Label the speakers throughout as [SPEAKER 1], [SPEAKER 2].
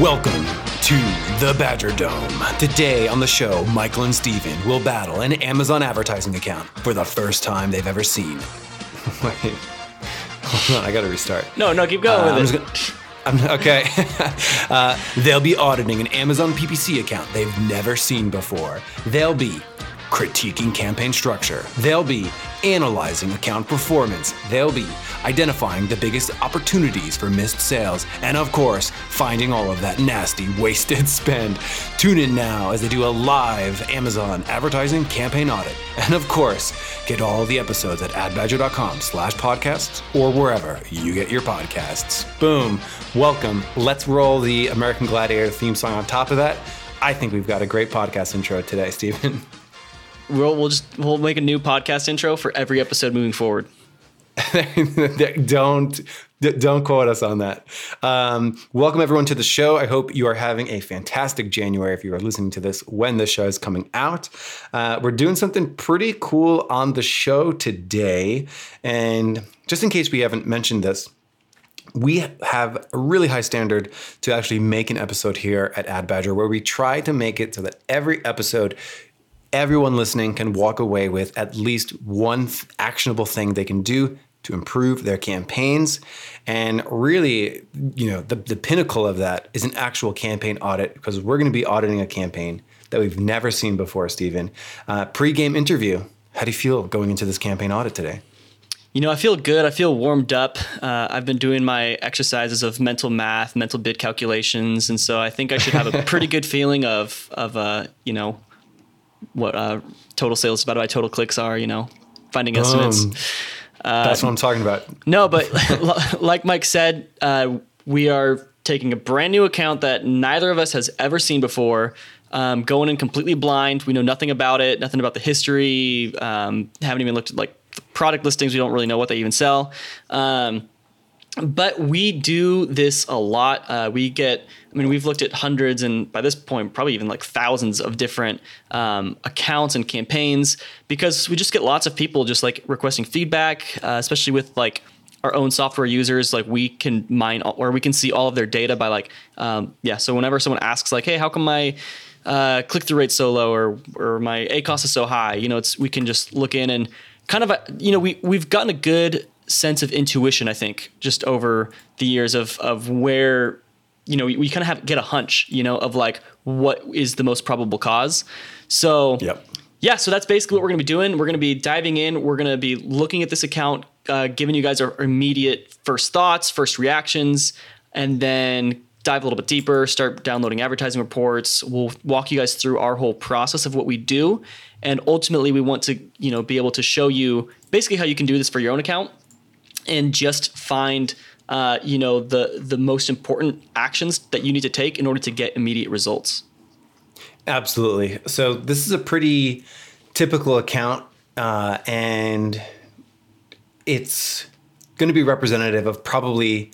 [SPEAKER 1] Welcome to the Badger Dome. Today on the show, Michael and Steven will battle an Amazon advertising account for the first time they've ever seen. Wait, hold on, I gotta restart.
[SPEAKER 2] No, no, keep going
[SPEAKER 1] Uh, I'm
[SPEAKER 2] with it.
[SPEAKER 1] gonna- I'm, okay. uh, they'll be auditing an Amazon PPC account they've never seen before. They'll be critiquing campaign structure. They'll be analyzing account performance. They'll be identifying the biggest opportunities for missed sales. And of course, finding all of that nasty wasted spend. Tune in now as they do a live Amazon advertising campaign audit. And of course, get all the episodes at adbadger.com slash podcasts or wherever you get your podcasts. Boom. Welcome. Let's roll the American Gladiator theme song on top of that. I think we've got a great podcast intro today, Stephen.
[SPEAKER 2] We'll, we'll just we'll make a new podcast intro for every episode moving forward.
[SPEAKER 1] don't don't quote us on that. Um, welcome everyone to the show. I hope you are having a fantastic January. If you are listening to this when the show is coming out, uh, we're doing something pretty cool on the show today. And just in case we haven't mentioned this, we have a really high standard to actually make an episode here at Ad Badger where we try to make it so that every episode everyone listening can walk away with at least one th- actionable thing they can do to improve their campaigns. And really, you know, the, the pinnacle of that is an actual campaign audit because we're going to be auditing a campaign that we've never seen before, Stephen. Uh, pre-game interview. How do you feel going into this campaign audit today?
[SPEAKER 2] You know, I feel good. I feel warmed up. Uh, I've been doing my exercises of mental math, mental bid calculations, and so I think I should have a pretty good feeling of of uh, you know what uh, total sales divided by total clicks are. You know, finding estimates.
[SPEAKER 1] Boom. That's what I'm talking about.
[SPEAKER 2] No, but like Mike said, uh, we are taking a brand new account that neither of us has ever seen before. Um, going in completely blind. We know nothing about it, nothing about the history. Um, haven't even looked at like product listings. We don't really know what they even sell. Um, but we do this a lot. Uh, we get, I mean, we've looked at hundreds and by this point, probably even like thousands of different um, accounts and campaigns because we just get lots of people just like requesting feedback, uh, especially with like our own software users. Like we can mine or we can see all of their data by like, um, yeah. So whenever someone asks, like, hey, how come my uh, click through rate so low or or my ACOS is so high, you know, it's we can just look in and kind of, uh, you know, we we've gotten a good sense of intuition, I think, just over the years of of where you know we, we kind of have get a hunch, you know, of like what is the most probable cause. So
[SPEAKER 1] Yep.
[SPEAKER 2] yeah, so that's basically what we're going to be doing. We're going to be diving in. We're going to be looking at this account, uh, giving you guys our immediate first thoughts, first reactions, and then dive a little bit deeper. Start downloading advertising reports. We'll walk you guys through our whole process of what we do, and ultimately, we want to you know be able to show you basically how you can do this for your own account and just find uh, you know the the most important actions that you need to take in order to get immediate results.
[SPEAKER 1] Absolutely. So this is a pretty typical account, uh, and it's going to be representative of probably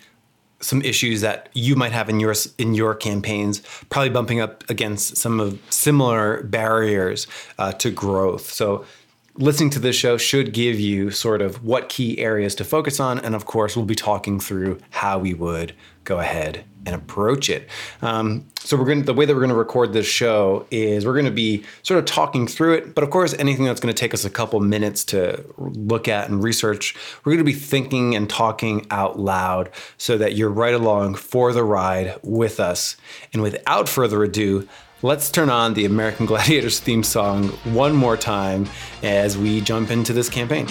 [SPEAKER 1] some issues that you might have in your in your campaigns, probably bumping up against some of similar barriers uh, to growth. So. Listening to this show should give you sort of what key areas to focus on, and of course, we'll be talking through how we would go ahead and approach it. Um, so we're going to, the way that we're going to record this show is we're going to be sort of talking through it, but of course, anything that's going to take us a couple minutes to look at and research, we're going to be thinking and talking out loud so that you're right along for the ride with us. And without further ado, let's turn on the American Gladiators theme song one more time as we jump into this campaign.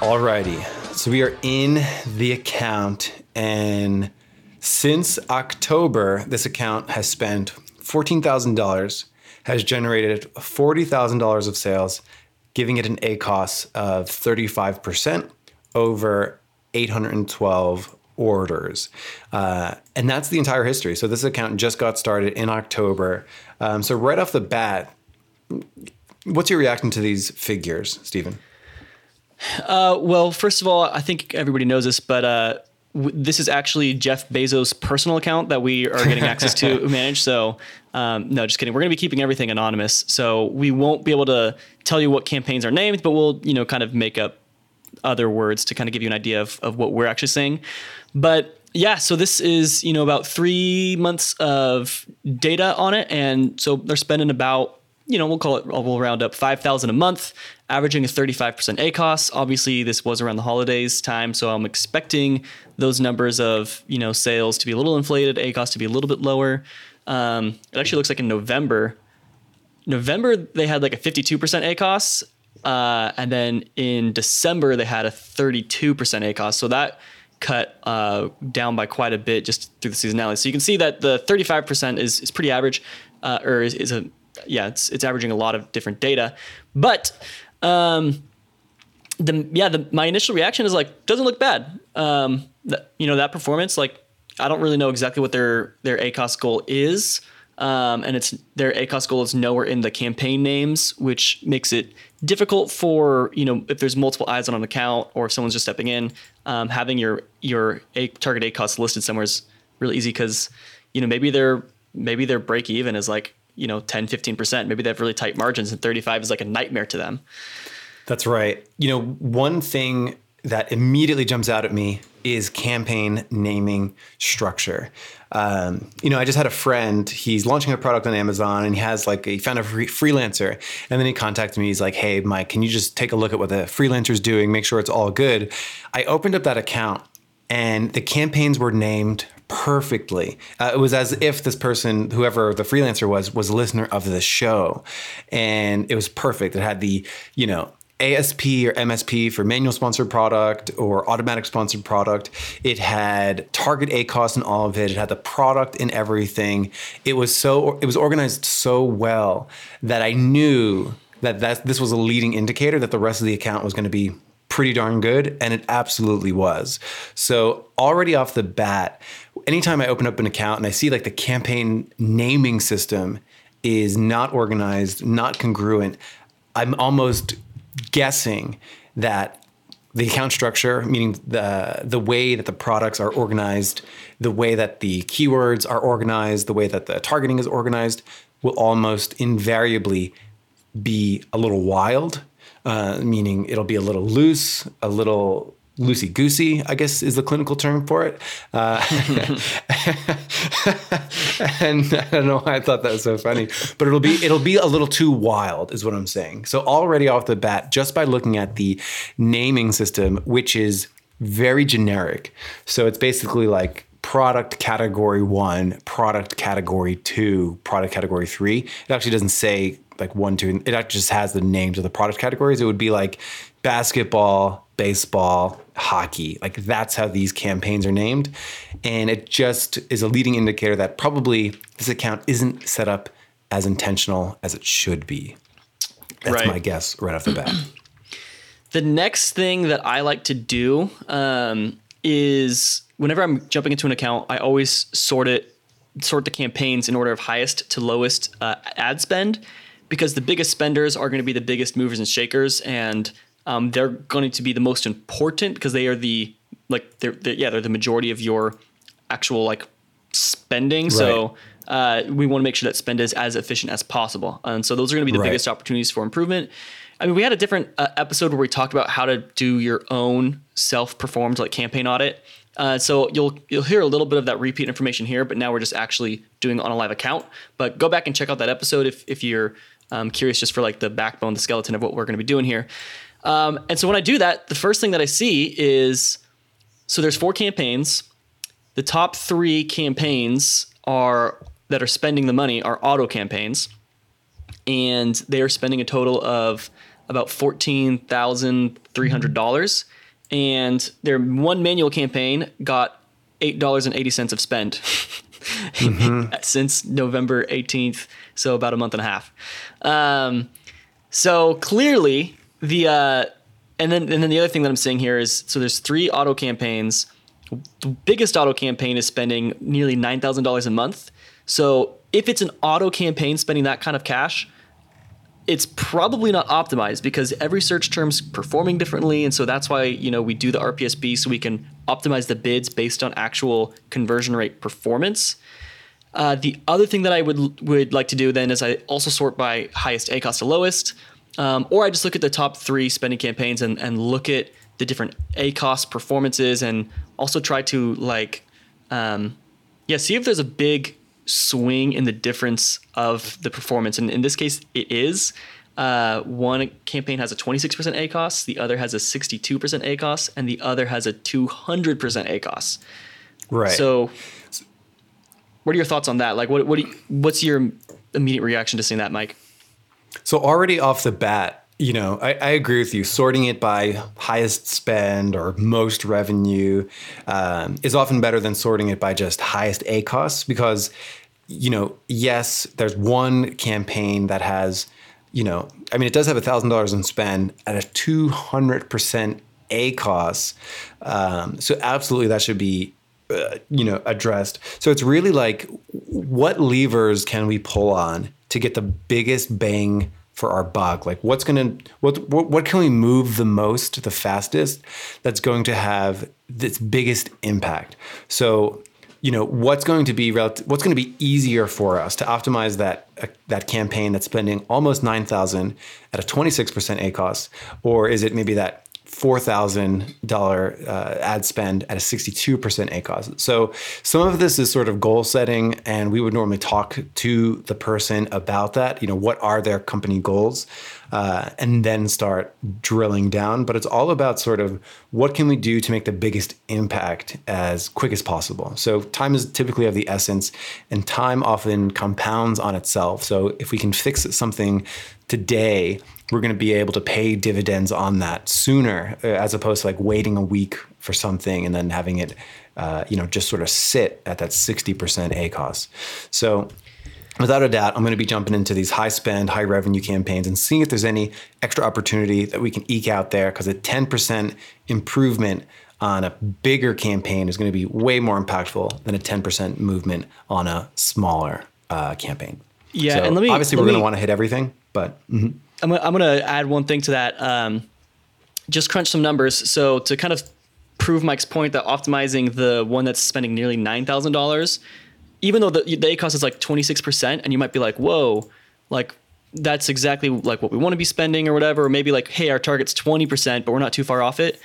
[SPEAKER 1] Alrighty, so we are in the account, and since October, this account has spent $14,000, has generated $40,000 of sales, giving it an A cost of 35% over 812 orders. Uh, and that's the entire history. So this account just got started in October. Um, so, right off the bat, what's your reaction to these figures, Stephen?
[SPEAKER 2] Uh, well, first of all, I think everybody knows this, but uh, w- this is actually Jeff Bezos' personal account that we are getting access to manage. So, um, no, just kidding. We're going to be keeping everything anonymous, so we won't be able to tell you what campaigns are named, but we'll, you know, kind of make up other words to kind of give you an idea of, of what we're actually saying. But yeah, so this is, you know, about three months of data on it. And so they're spending about, you know, we'll call it, we'll round up 5,000 a month, averaging a 35% ACOS. Obviously, this was around the holidays time. So I'm expecting those numbers of, you know, sales to be a little inflated, ACOS to be a little bit lower. Um, it actually looks like in November, November they had like a 52% ACOS. Uh, and then in December they had a 32% ACOS. So that cut uh, down by quite a bit just through the seasonality. So you can see that the 35% is, is pretty average, uh, or is, is, a yeah, it's it's averaging a lot of different data. But um, the yeah, the, my initial reaction is like doesn't look bad. Um, you know that performance, like I don't really know exactly what their their ACOS goal is. Um, and it's their ACOS goal is nowhere in the campaign names, which makes it difficult for you know if there's multiple eyes on an account or if someone's just stepping in, um, having your your a, target ACOS listed somewhere is really easy because you know maybe their maybe their break even is like you know 10 15% maybe they have really tight margins and 35 is like a nightmare to them.
[SPEAKER 1] That's right. You know one thing that immediately jumps out at me is campaign naming structure. Um, you know, I just had a friend, he's launching a product on Amazon and he has like, he found a free freelancer. And then he contacted me. He's like, hey, Mike, can you just take a look at what the freelancer's doing, make sure it's all good? I opened up that account and the campaigns were named perfectly. Uh, it was as if this person, whoever the freelancer was, was a listener of the show. And it was perfect. It had the, you know, ASP or MSP for manual sponsored product or automatic sponsored product. It had target ACOS in all of it. It had the product in everything. It was so it was organized so well that I knew that that this was a leading indicator that the rest of the account was going to be pretty darn good and it absolutely was. So already off the bat, anytime I open up an account and I see like the campaign naming system is not organized, not congruent, I'm almost guessing that the account structure, meaning the the way that the products are organized, the way that the keywords are organized, the way that the targeting is organized, will almost invariably be a little wild. Uh, meaning it'll be a little loose, a little loosey goosey, I guess is the clinical term for it. Uh, and I don't know why I thought that was so funny, but it'll be it'll be a little too wild, is what I'm saying. So already off the bat, just by looking at the naming system, which is very generic, so it's basically like product category one, product category two, product category three. It actually doesn't say like one, two. It actually just has the names of the product categories. It would be like basketball, baseball, hockey. Like that's how these campaigns are named. And it just is a leading indicator that probably this account isn't set up as intentional as it should be. That's right. my guess right off the bat.
[SPEAKER 2] The next thing that I like to do um, is whenever I'm jumping into an account, I always sort it, sort the campaigns in order of highest to lowest uh, ad spend, because the biggest spenders are going to be the biggest movers and shakers, and um, they're going to be the most important because they are the like they're, they're, yeah they're the majority of your actual like spending. Right. So uh, we want to make sure that spend is as efficient as possible, and so those are going to be the right. biggest opportunities for improvement. I mean, we had a different uh, episode where we talked about how to do your own self-performed like campaign audit. Uh, so you'll you'll hear a little bit of that repeat information here, but now we're just actually doing it on a live account. But go back and check out that episode if if you're um, curious, just for like the backbone, the skeleton of what we're going to be doing here. Um, and so when I do that, the first thing that I see is so there's four campaigns. The top three campaigns are that are spending the money are auto campaigns, and they are spending a total of about fourteen thousand three hundred dollars. And their one manual campaign got eight dollars and eighty cents of spend mm-hmm. since November eighteenth, so about a month and a half. Um, so clearly, the uh, and then and then the other thing that I'm seeing here is so there's three auto campaigns. The biggest auto campaign is spending nearly nine thousand dollars a month. So if it's an auto campaign spending that kind of cash, it's probably not optimized because every search term's performing differently, and so that's why you know we do the RPSB so we can optimize the bids based on actual conversion rate performance. Uh, the other thing that I would would like to do then is I also sort by highest ACOS to lowest. Um, or I just look at the top three spending campaigns and, and look at the different ACOS performances and also try to like, um, yeah, see if there's a big swing in the difference of the performance. And in this case, it is. Uh, one campaign has a 26% ACOS, the other has a 62% ACOS, and the other has a 200% ACOS.
[SPEAKER 1] Right.
[SPEAKER 2] So, what are your thoughts on that? Like, what what do you, what's your immediate reaction to seeing that, Mike?
[SPEAKER 1] So already off the bat, you know, I, I agree with you. Sorting it by highest spend or most revenue um, is often better than sorting it by just highest ACOSs because, you know, yes, there's one campaign that has, you know, I mean, it does have a thousand dollars in spend at a two hundred percent ACOS. Um, so absolutely, that should be uh, you know addressed so it's really like what levers can we pull on to get the biggest bang for our buck. Like what's going to what, what what can we move the most the fastest that's going to have this biggest impact? So you know what's going to be rel- what's going to be easier for us to optimize that uh, that campaign that's spending almost 9000 at a 26% ACOS or is it maybe that $4,000 uh, ad spend at a 62% ACOS. So some of this is sort of goal setting, and we would normally talk to the person about that. You know, what are their company goals? Uh, and then start drilling down. But it's all about sort of what can we do to make the biggest impact as quick as possible. So time is typically of the essence, and time often compounds on itself. So if we can fix something today, we're going to be able to pay dividends on that sooner, uh, as opposed to like waiting a week for something and then having it, uh, you know, just sort of sit at that 60% ACOS. So without a doubt, I'm going to be jumping into these high spend, high revenue campaigns and seeing if there's any extra opportunity that we can eke out there because a 10% improvement on a bigger campaign is going to be way more impactful than a 10% movement on a smaller uh, campaign.
[SPEAKER 2] Yeah,
[SPEAKER 1] so
[SPEAKER 2] and let me
[SPEAKER 1] obviously
[SPEAKER 2] let
[SPEAKER 1] we're going to want to hit everything, but mhm.
[SPEAKER 2] I'm, I'm going to add one thing to that. Um, just crunch some numbers. So to kind of prove Mike's point that optimizing the one that's spending nearly nine thousand dollars, even though the the ACOS is like twenty six percent, and you might be like, whoa, like that's exactly like what we want to be spending or whatever. Or maybe like, hey, our target's twenty percent, but we're not too far off it.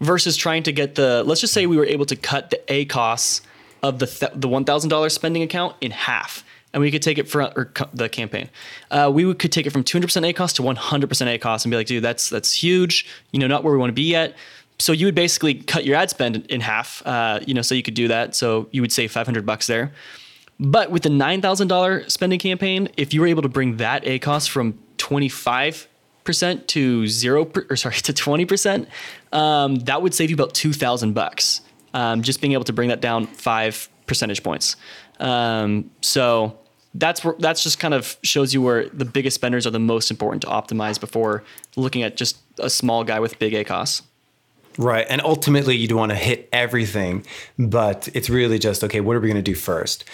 [SPEAKER 2] Versus trying to get the let's just say we were able to cut the ACOS of the th- the one thousand dollars spending account in half and we could take it from or the campaign. Uh, we could take it from 200% ACOS to 100% ACOS and be like, dude, that's that's huge. You know, not where we want to be yet. So you would basically cut your ad spend in, half. Uh, you know, so you could do that. So you would save 500 bucks there. But with the $9,000 spending campaign, if you were able to bring that ACOS from 25 percent to zero or sorry to 20 percent, um, that would save you about 2,000 bucks. Um, just being able to bring that down five percentage points. Um, so that's where that's just kind of shows you where the biggest spenders are the most important to optimize before looking at just a small guy with big ACOS.
[SPEAKER 1] Right. And ultimately, you'd want to hit everything, but it's really just okay, what are we going to do first?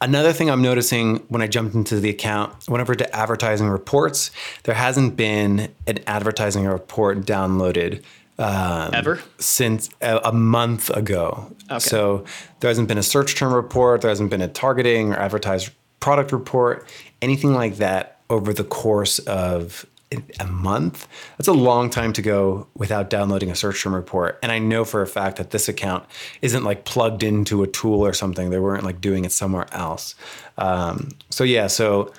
[SPEAKER 1] Another thing I'm noticing when I jumped into the account, went over to advertising reports, there hasn't been an advertising report downloaded. Um,
[SPEAKER 2] Ever?
[SPEAKER 1] Since a, a month ago.
[SPEAKER 2] Okay.
[SPEAKER 1] So there hasn't been a search term report, there hasn't been a targeting or advertised product report, anything like that over the course of a month. That's a long time to go without downloading a search term report. And I know for a fact that this account isn't like plugged into a tool or something. They weren't like doing it somewhere else. Um, so yeah, so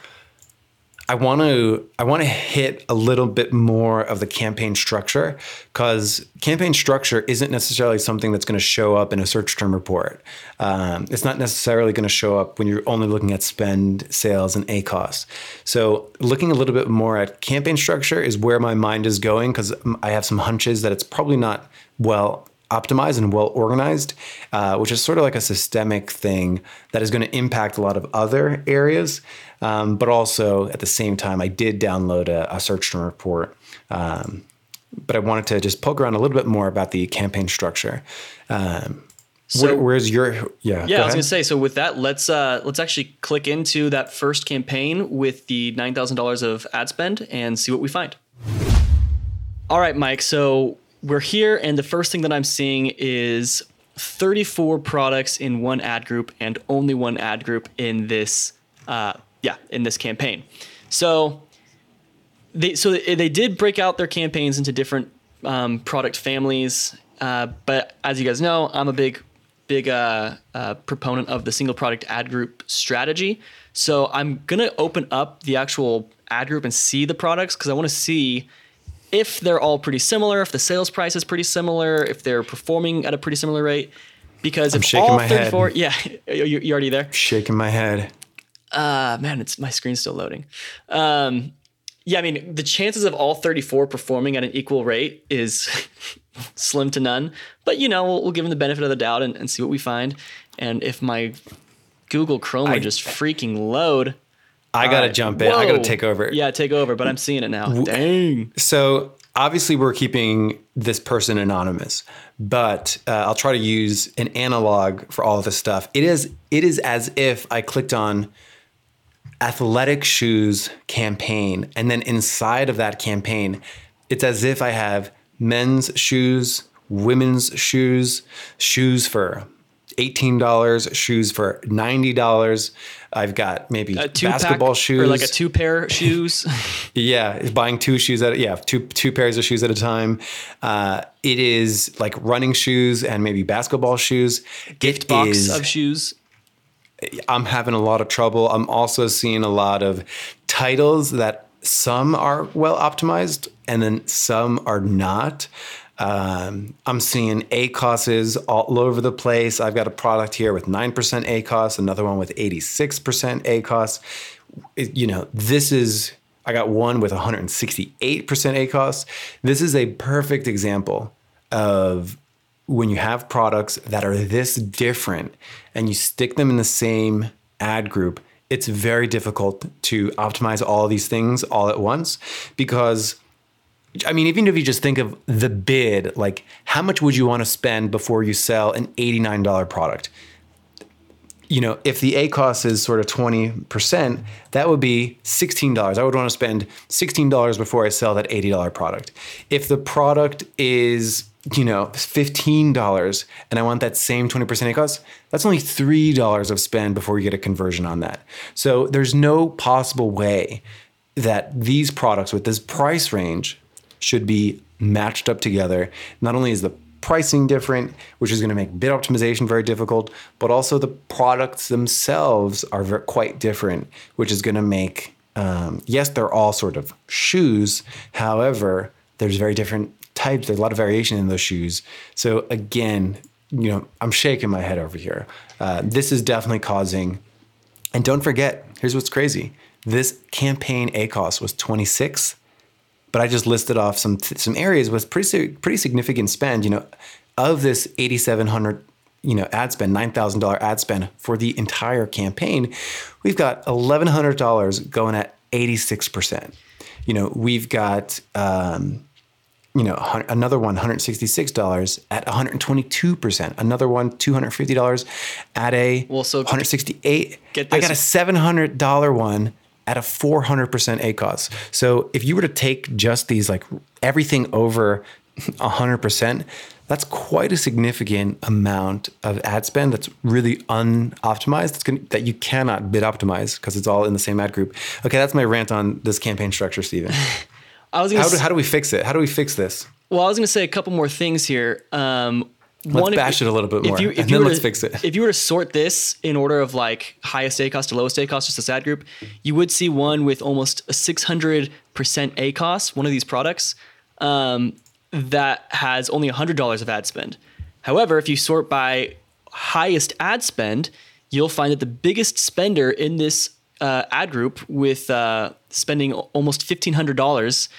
[SPEAKER 1] I want to I want to hit a little bit more of the campaign structure because campaign structure isn't necessarily something that's going to show up in a search term report. Um, it's not necessarily going to show up when you're only looking at spend, sales, and a ACOS. So looking a little bit more at campaign structure is where my mind is going because I have some hunches that it's probably not well optimized and well organized, uh, which is sort of like a systemic thing that is going to impact a lot of other areas. Um, but also at the same time, I did download a, a search term report. Um, but I wanted to just poke around a little bit more about the campaign structure. Um,
[SPEAKER 2] So-
[SPEAKER 1] where, where's your yeah?
[SPEAKER 2] Yeah,
[SPEAKER 1] go
[SPEAKER 2] I was gonna say. So with that, let's uh, let's actually click into that first campaign with the nine thousand dollars of ad spend and see what we find. All right, Mike. So we're here, and the first thing that I'm seeing is 34 products in one ad group and only one ad group in this uh, yeah in this campaign. So they so they did break out their campaigns into different um, product families. Uh, but as you guys know, I'm a big big uh, uh, proponent of the single product ad group strategy. So I'm gonna open up the actual ad group and see the products because I want to see if they're all pretty similar, if the sales price is pretty similar, if they're performing at a pretty similar rate. Because
[SPEAKER 1] I'm
[SPEAKER 2] if
[SPEAKER 1] shaking
[SPEAKER 2] all
[SPEAKER 1] my head.
[SPEAKER 2] yeah, you, you already there?
[SPEAKER 1] Shaking my head.
[SPEAKER 2] Uh, man, it's my screen's still loading. Um, yeah, I mean, the chances of all 34 performing at an equal rate is slim to none. But you know, we'll, we'll give them the benefit of the doubt and, and see what we find. And if my Google Chrome would just freaking load,
[SPEAKER 1] I gotta
[SPEAKER 2] Alright.
[SPEAKER 1] jump in. I gotta take over.
[SPEAKER 2] Yeah, take over. But I'm seeing it now. Dang.
[SPEAKER 1] So obviously we're keeping this person anonymous, but uh, I'll try to use an analog for all of this stuff. It is it is as if I clicked on athletic shoes campaign, and then inside of that campaign, it's as if I have men's shoes, women's shoes, shoes for. $18 shoes for $90 i've got maybe
[SPEAKER 2] A two
[SPEAKER 1] basketball
[SPEAKER 2] pack,
[SPEAKER 1] shoes
[SPEAKER 2] or like a two pair shoes.
[SPEAKER 1] yeah, buying two shoes at yeah two two pairs of shoes at a time. Uh, it is like running shoes and maybe basketball shoes. Gift
[SPEAKER 2] box of shoes.
[SPEAKER 1] I'm having a lot of trouble. I'm also seeing a lot of titles that some are well optimized and then some are not. Um, I'm seeing ACOSs all over the place. I've got a product here with 9% ACOS, another one with 86% ACOS. You know, this is, I got one with 168% ACOS. This is a perfect example of when you have products that are this different and you stick them in the same ad group, it's very difficult to optimize all these things all at once because I mean, even if you just think of the bid, like how much would you want to spend before you sell an $89 product? You know, if the ACOS is sort of 20%, that would be $16. I would want to spend $16 before I sell that $80 product. If the product is, you know, $15 and I want that same 20% ACOS, that's only $3 of spend before you get a conversion on that. So there's no possible way that these products with this price range should be matched up together. Not only is the pricing different, which is going to make bid optimization very difficult, but also the products themselves are ver- quite different, which is going to make, um, yes, they're all sort of shoes. However, there's very different types. There's a lot of variation in those shoes. So again, you know, I'm shaking my head over here. Uh, this is definitely causing and don't forget, here's what's crazy. This campaign ACOS was 26, but I just listed off some some areas with pretty pretty significant spend. You know, of this 8,700 you know ad spend, nine thousand dollar ad spend for the entire campaign, we've got eleven hundred dollars going at 86 percent. You know, we've got. Um, you know, another one, $166 at 122%. Another one, $250 at a
[SPEAKER 2] Well, so
[SPEAKER 1] 168.
[SPEAKER 2] get
[SPEAKER 1] I got a $700 one at a 400% ACOS. So if you were to take just these, like everything over 100%, that's quite a significant amount of ad spend that's really unoptimized that's gonna, that you cannot bid optimize because it's all in the same ad group. Okay, that's my rant on this campaign structure, Steven.
[SPEAKER 2] I was gonna
[SPEAKER 1] How do,
[SPEAKER 2] s-
[SPEAKER 1] how do we fix it? How do we fix this?
[SPEAKER 2] Well, I was going to say a couple more things here. Um,
[SPEAKER 1] Let's
[SPEAKER 2] one, if-
[SPEAKER 1] bash it a little bit more, and then let's
[SPEAKER 2] to-
[SPEAKER 1] fix it.
[SPEAKER 2] If you were to sort this in order of like highest ACOS to lowest ACOS, just this ad group, you would see one with almost a 600% ACOS, one of these products, um, that has only $100 of ad spend. However, if you sort by highest ad spend, you'll find that the biggest spender in this uh, ad group with uh, spending almost $1,500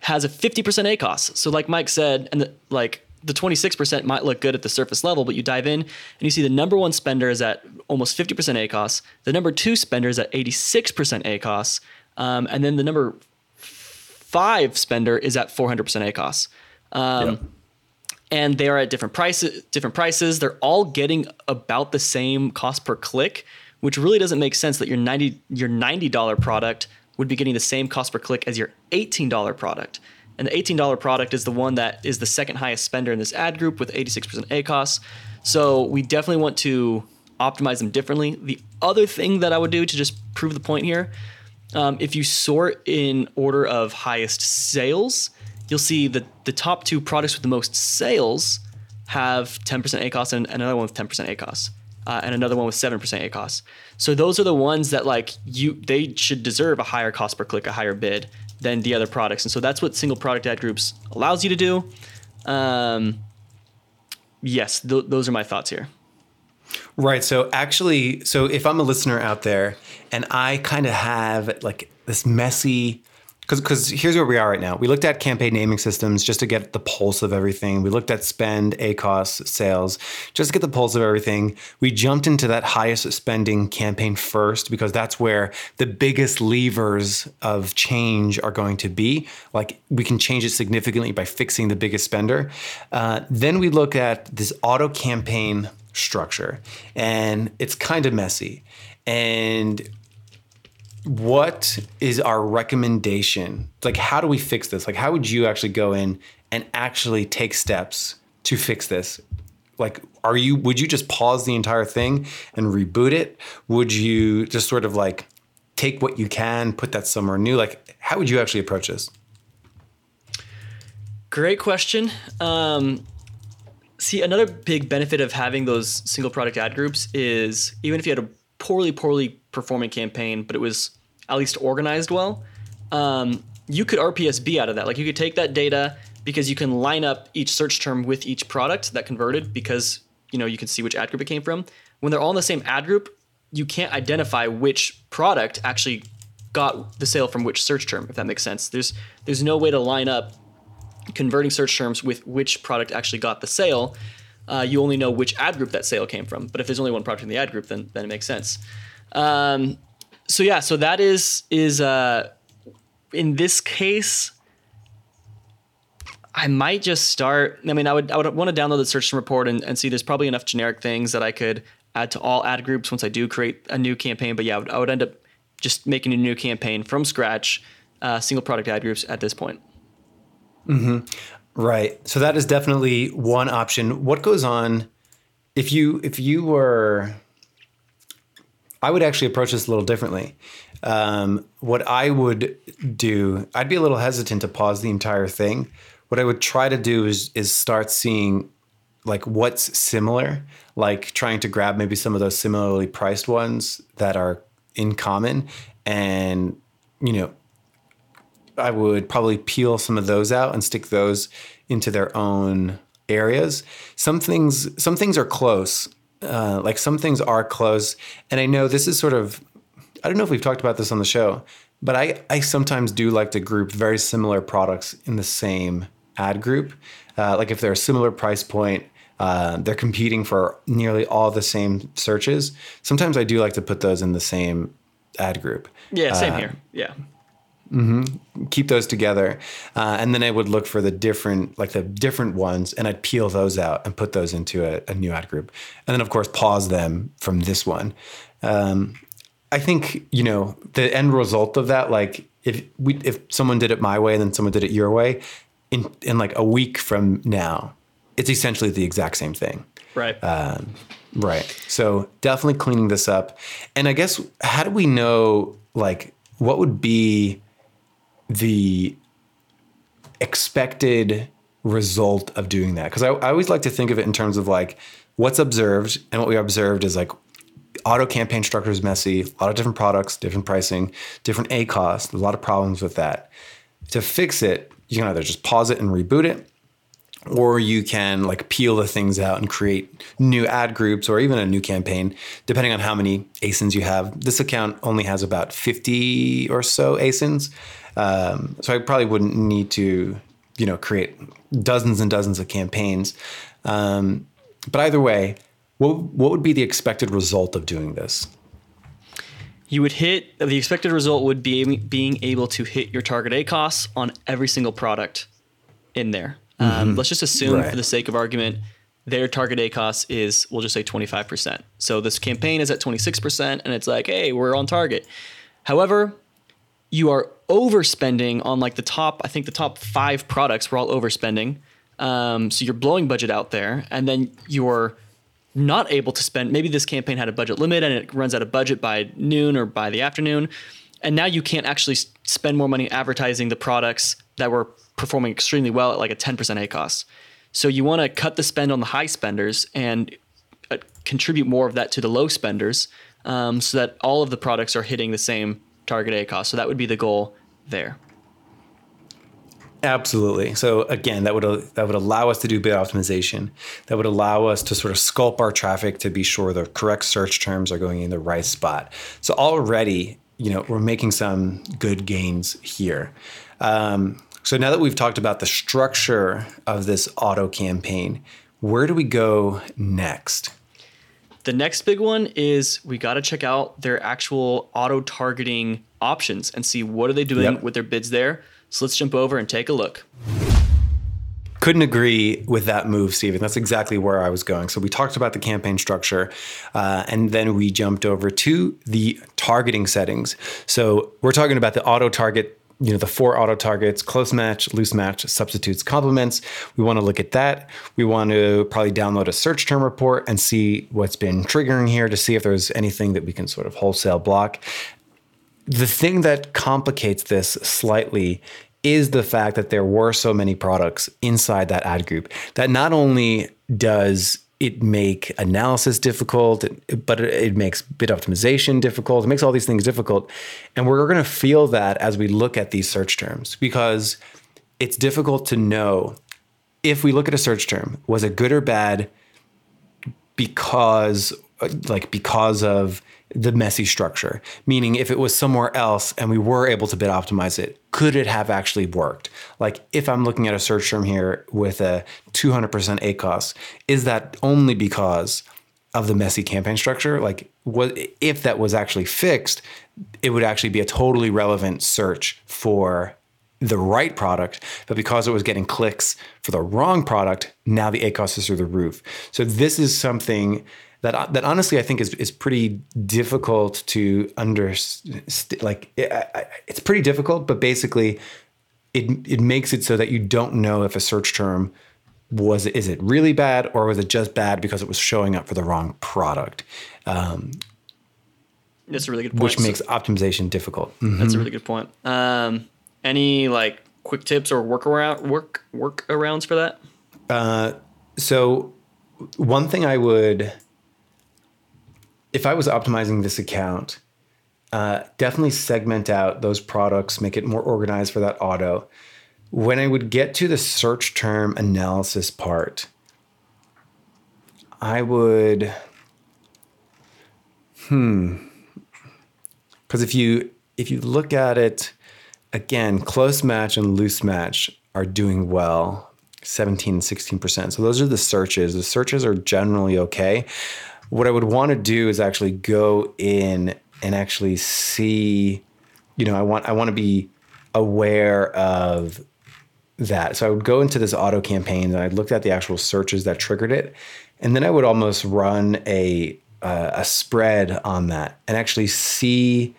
[SPEAKER 2] has a 50% ACOS. So like Mike said, and the, like the 26% might look good at the surface level, but you dive in and you see the number one spender is at almost 50% ACOS. The number two spender is at 86% ACOS. Um, and then the number five spender is at 400% ACOS. Um,
[SPEAKER 1] Yep.
[SPEAKER 2] and they are at different prices different prices they're all getting about the same cost per click which really doesn't make sense that your 90 your $90 product would be getting the same cost per click as your $18 product. And the $18 product is the one that is the second highest spender in this ad group with 86% ACOS so we definitely want to optimize them differently. The other thing that I would do to just prove the point here Um, if you sort in order of highest sales, you'll see that the top two products with the most sales have 10% ACOS and another one with 10% ACOS. Uh, and another one with 7% ACOS. So those are the ones that like you they should deserve a higher cost per click, a higher bid than the other products. And so that's what single product ad groups allows you to do. Um, yes, th- those are my thoughts here.
[SPEAKER 1] Right. So actually, so if I'm a listener out there and I kind of have like this messy, because because here's where we are right now. We looked at campaign naming systems just to get the pulse of everything. We looked at spend, ACOS, sales, just to get the pulse of everything. We jumped into that highest spending campaign first because that's where the biggest levers of change are going to be. Like we can change it significantly by fixing the biggest spender. Uh, then we look at this auto campaign structure, and it's kind of messy. And what is our recommendation? Like, how do we fix this? Like, how would you actually go in and actually take steps to fix this? Like, are you, would you just pause the entire thing and reboot it? Would you just sort of like take what you can, put that somewhere new? Like, how would you actually approach this?
[SPEAKER 2] Great question. Um, see, another big benefit of having those single product ad groups is even if you had a poorly, poorly performing campaign, but it was at least organized well, um, you could RPSB out of that. Like you could take that data because you can line up each search term with each product that converted because you know you can see which ad group it came from. When they're all in the same ad group, you can't identify which product actually got the sale from which search term, if that makes sense. There's there's no way to line up converting search terms with which product actually got the sale. Uh, you only know which ad group that sale came from. But if there's only one product in the ad group, then then it makes sense. Um, so yeah, so that is is uh, in this case. I might just start. I mean, I would I would want to download the search term report and, and see. There's probably enough generic things that I could add to all ad groups once I do create a new campaign. But yeah, I would, I would end up just making a new campaign from scratch, uh, single product ad groups at this point.
[SPEAKER 1] Mm-hmm. Right. So that is definitely one option. What goes on if you if you were I would actually approach this a little differently. Um, what I would do, I'd be a little hesitant to pause the entire thing. What I would try to do is is start seeing like what's similar, like trying to grab maybe some of those similarly priced ones that are in common, and you know, I would probably peel some of those out and stick those into their own areas. Some things, some things are close uh, like some things are close. And I know this is sort of, I don't know if we've talked about this on the show, but I, I sometimes do like to group very similar products in the same ad group. Uh, like if they're a similar price point, uh, they're competing for nearly all the same searches. Sometimes I do like to put those in the same ad group.
[SPEAKER 2] Yeah, same uh, here. Yeah.
[SPEAKER 1] Mm-hmm. Keep those together, uh, and then I would look for the different, like the different ones, and I'd peel those out and put those into a, a new ad group, and then of course pause them from this one. Um, I think you know the end result of that. Like if we, if someone did it my way and then someone did it your way, in in like a week from now, it's essentially the exact same thing.
[SPEAKER 2] Right.
[SPEAKER 1] Um, right. So definitely cleaning this up, and I guess how do we know like what would be the expected result of doing that. Because I, I, always like to think of it in terms of like what's observed and what we observed is like auto campaign structure is messy a lot of different products different pricing different ACOS a lot of problems with that. To fix it you can either just pause it and reboot it or you can like peel the things out and create new ad groups or even a new campaign depending on how many asins you have. This account only has about 50 or so asins um, so I probably wouldn't need to, you know, create dozens and dozens of campaigns. Um, but either way, what what would be the expected result of doing this?
[SPEAKER 2] You would hit the expected result would be being able to hit your target A ACOS on every single product in there. Um, mm-hmm. Um, let's just assume, right. for the sake of argument, their target ACOS is we'll just say 25%. So this campaign is at 26%, and it's like, hey, we're on target. However, you are overspending on like the top, I think the top five products were all overspending. Um, so you're blowing budget out there, and then you're not able to spend. Maybe this campaign had a budget limit and it runs out of budget by noon or by the afternoon. and now you can't actually spend more money advertising the products that were performing extremely well at like a 10% ACOS. So you want to cut the spend on the high spenders and uh, contribute more of that to the low spenders um, so that all of the products are hitting the same target ACOS. So that would be the goal there.
[SPEAKER 1] Absolutely. So again, that would that would allow us to do bid optimization. That would allow us to sort of sculpt our traffic to be sure the correct search terms are going in the right spot. So already, you know, we're making some good gains here. Um, so now that we've talked about the structure of this auto campaign, where do we go next?
[SPEAKER 2] The next big one is we got to check out their actual auto targeting options and see what are they doing
[SPEAKER 1] Yep.
[SPEAKER 2] with their bids there. So let's jump over and take a look.
[SPEAKER 1] Couldn't agree with that move, Stephen. That's exactly where I was going. So we talked about the campaign structure, uh, and then we jumped over to the targeting settings. So we're talking about the auto target. You know the four auto targets: close match, loose match, substitutes, complements. We want to look at that. We want to probably download a search term report and see what's been triggering here to see if there's anything that we can sort of wholesale block the thing that complicates this slightly is the fact that there were so many products inside that ad group that not only does it make analysis difficult, but it makes bid optimization difficult. It makes all these things difficult. And we're going to feel that as we look at these search terms because it's difficult to know if we look at a search term, was it good or bad because Uh, like because of the messy structure. Meaning if it was somewhere else and we were able to bid optimize it could it have actually worked? Like if i'm looking at a search term here with a 200% acos is that only because of the messy campaign structure? Like what if that was actually fixed it would actually be a totally relevant search for the right product, but because it was getting clicks for the wrong product, now the ACOS is through the roof. So this is something that that honestly I think is is pretty difficult to understand. Like it, I- it's pretty difficult, but basically, it it makes it so that you don't know if a search term was is it really bad or was it just bad because it was showing up for the wrong product, um,
[SPEAKER 2] That's a really good point.
[SPEAKER 1] which
[SPEAKER 2] So-
[SPEAKER 1] makes optimization difficult.
[SPEAKER 2] That's a really good point. Um, any like quick tips or workaround work workarounds for that?
[SPEAKER 1] So, one thing I would, if I was optimizing this account, uh, definitely segment out those products, make it more organized for that auto. When I would get to the search term analysis part, I would, hmm, because if you if you look at it again, close match and loose match are doing well, 17 and 16%. So those are the searches. The searches are generally okay. What I would want to do is actually go in and actually see, you know, I want I want to be aware of that. So I would go into this auto campaign and I looked at the actual searches that triggered it, and then I would almost run a uh, a spread on that and actually see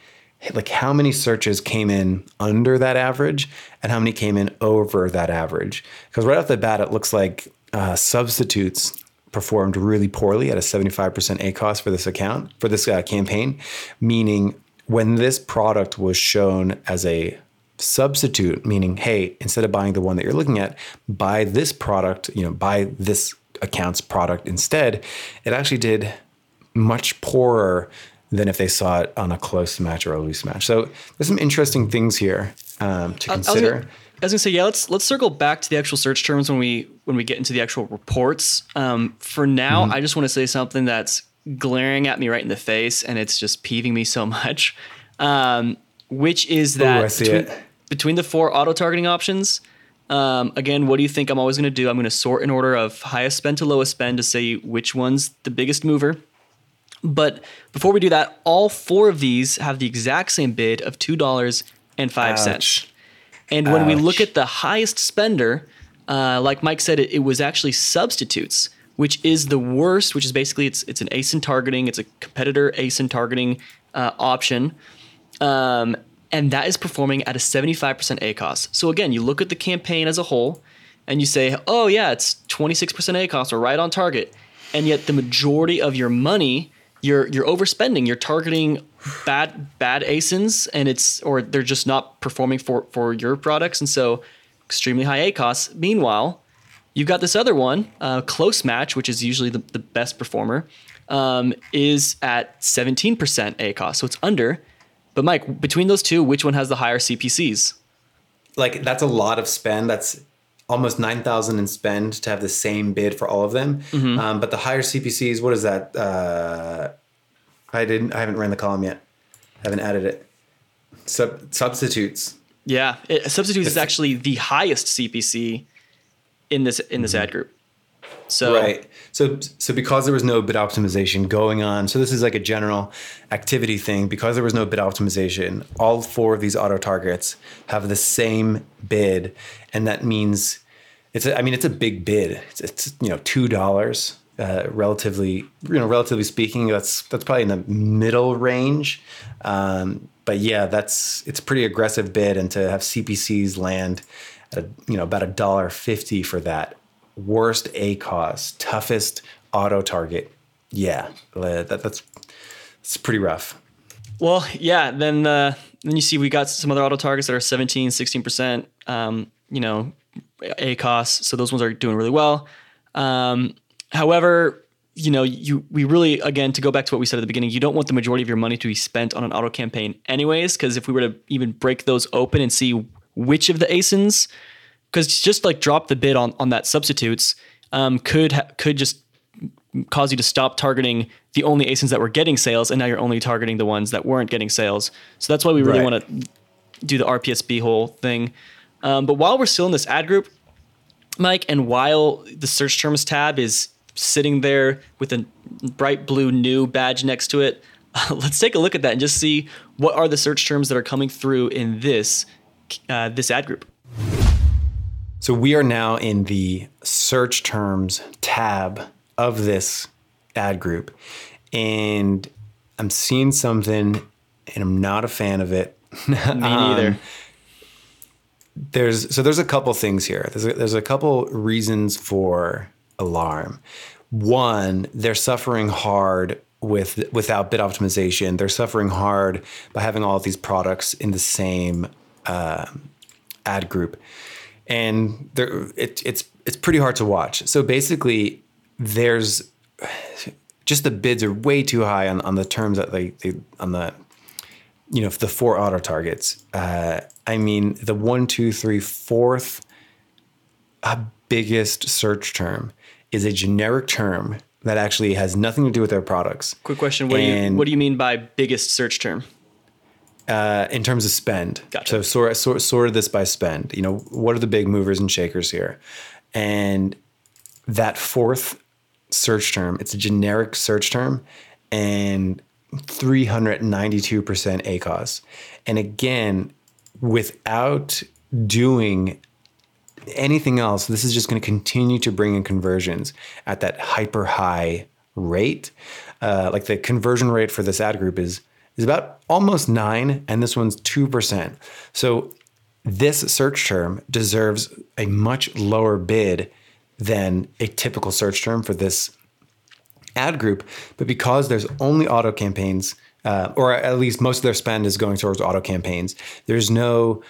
[SPEAKER 1] like how many searches came in under that average and how many came in over that average. Because right off the bat, it looks like uh, substitutes performed really poorly at a 75% ACOS for this account, for this uh, campaign, meaning when this product was shown as a substitute, meaning, hey, instead of buying the one that you're looking at, buy this product, you know, buy this account's product instead, it actually did much poorer than if they saw it on a close match or a loose match. So there's some interesting things here um, to consider.
[SPEAKER 2] I was gonna say, yeah, let's let's circle back to the actual search terms when we when we get into the actual reports. Um, for now,
[SPEAKER 1] Mm-hmm.
[SPEAKER 2] I just want to say something that's glaring at me right in the face, and it's just peeving me so much. Um, which is that
[SPEAKER 1] see
[SPEAKER 2] between, between the four auto targeting options, um, again, what do you think I'm always gonna do? I'm gonna sort in order of highest spend to lowest spend to say which one's the biggest mover. But before we do that, all four of these have the exact same bid of two dollars and five cents.
[SPEAKER 1] Ouch.
[SPEAKER 2] And when we look at the highest spender, uh, like Mike said, it, it was actually substitutes, which is the worst. Which is basically it's it's an ASIN targeting, it's a competitor ASIN targeting uh, option, um, and that is performing at a 75% ACOS. So again, you look at the campaign as a whole, and you say, oh yeah, it's 26% ACOS, or right on target, and yet the majority of your money you're you're overspending. You're targeting bad bad ASINs, and it's or they're just not performing for for your products, and so extremely high ACOS. Meanwhile, you've got this other one, uh, close match, which is usually the, the best performer, um, is at 17% ACOS, so it's under. But Mike, between those two, which one has the higher CPCs?
[SPEAKER 1] Like that's a lot of spend. That's almost 9,000 in spend to have the same bid for all of them.
[SPEAKER 2] Mm-hmm.
[SPEAKER 1] Um, but the higher CPCs, what is that? Uh, I didn't, I haven't ran the column yet. haven't added it. Sub, substitutes.
[SPEAKER 2] Yeah, it, substitutes is actually the highest CPC in this in this ad group. So
[SPEAKER 1] Right. So so because there was no bid optimization going on, so this is like a general activity thing. Because there was no bid optimization, all four of these auto targets have the same bid, and that means it's. A, I mean, it's a big bid. It's, it's you know two dollars. Uh, relatively, you know, relatively speaking, that's that's probably in the middle range. Um, but yeah, that's it's a pretty aggressive bid, and to have CPCs land at you know about a dollar fifty for that worst A ACOS, toughest auto target. Yeah, that, that's it's pretty rough.
[SPEAKER 2] Well, yeah. Then uh, then you see we got some other auto targets that are 17, 16 percent. Um, you know, A ACOS. So those ones are doing really well. Um, however, you know, you we really again to go back to what we said at the beginning, you don't want the majority of your money to be spent on an auto campaign, anyways. Because if we were to even break those open and see which of the ASINs, because just like drop the bid on on that substitutes, um, could ha- could just cause you to stop targeting the only ASINs that were getting sales, and now you're only targeting the ones that weren't getting sales. So that's why we really
[SPEAKER 1] Right.
[SPEAKER 2] want to do the RPSB whole thing. Um, but while we're still in this ad group, Mike, and while the search terms tab is sitting there with a bright blue new badge next to it, let's take a look at that and just see what are the search terms that are coming through in this uh, this ad group.
[SPEAKER 1] So we are now in the search terms tab of this ad group, and I'm seeing something, and I'm not a fan of it.
[SPEAKER 2] Me neither.
[SPEAKER 1] there's so there's a couple things here. There's a, there's a couple reasons for alarm. One, they're suffering hard with without bid optimization. They're suffering hard by having all of these products in the same uh, ad group, and they're, it, it's it's pretty hard to watch. So basically, there's just the bids are way too high on, on the terms that they, they on the you know the four auto targets. Uh, I mean the one, two, three, fourth uh, biggest search term is a generic term that actually has nothing to do with their products.
[SPEAKER 2] Quick question: What do you
[SPEAKER 1] And-
[SPEAKER 2] what do you mean by biggest search term?
[SPEAKER 1] Uh, in terms of spend.
[SPEAKER 2] Gotcha.
[SPEAKER 1] So sort, sort sorted this by spend. You know, what are the big movers and shakers here? And that fourth search term, it's a generic search term, and 392% ACOS. And again, without doing anything else, this is just going to continue to bring in conversions at that hyper high rate. Uh, like the conversion rate for this ad group is is about almost nine, and this one's two percent. So this search term deserves a much lower bid than a typical search term for this ad group, but because there's only auto campaigns, uh, or at least most of their spend is going towards auto campaigns, there's no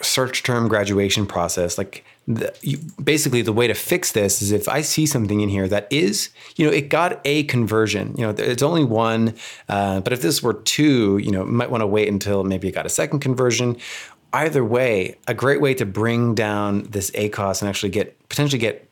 [SPEAKER 1] search term graduation process. Like the, you, basically, the way to fix this is if I see something in here that is, you know, it got a conversion. You know, it's only one, uh, but if this were two, you know, might want to wait until maybe it got a second conversion. Either way, a great way to bring down this ACOS and actually get potentially get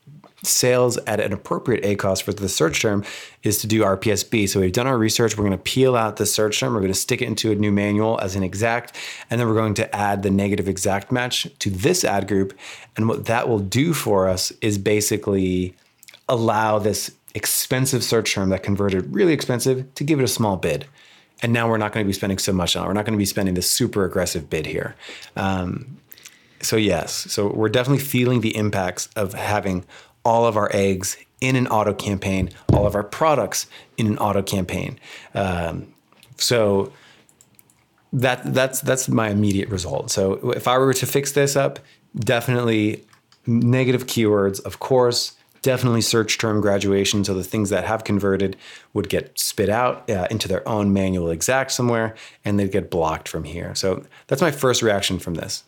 [SPEAKER 1] sales at an appropriate ACOS for the search term is to do RPSB. So we've done our research. We're going to peel out the search term. We're going to stick it into a new manual as an exact, and then we're going to add the negative exact match to this ad group. And what that will do for us is basically allow this expensive search term that converted really expensive to give it a small bid. And now we're not going to be spending so much on it. We're not going to be spending this super aggressive bid here. Um, so yes, so we're definitely feeling the impacts of having all of our eggs in an auto campaign, all of our products in an auto campaign. Um, so that that's that's my immediate result. So if I were to fix this up, definitely negative keywords, of course, definitely search term graduation. So the things that have converted would get spit out uh, into their own manual exact somewhere and they'd get blocked from here. So that's my first reaction from this.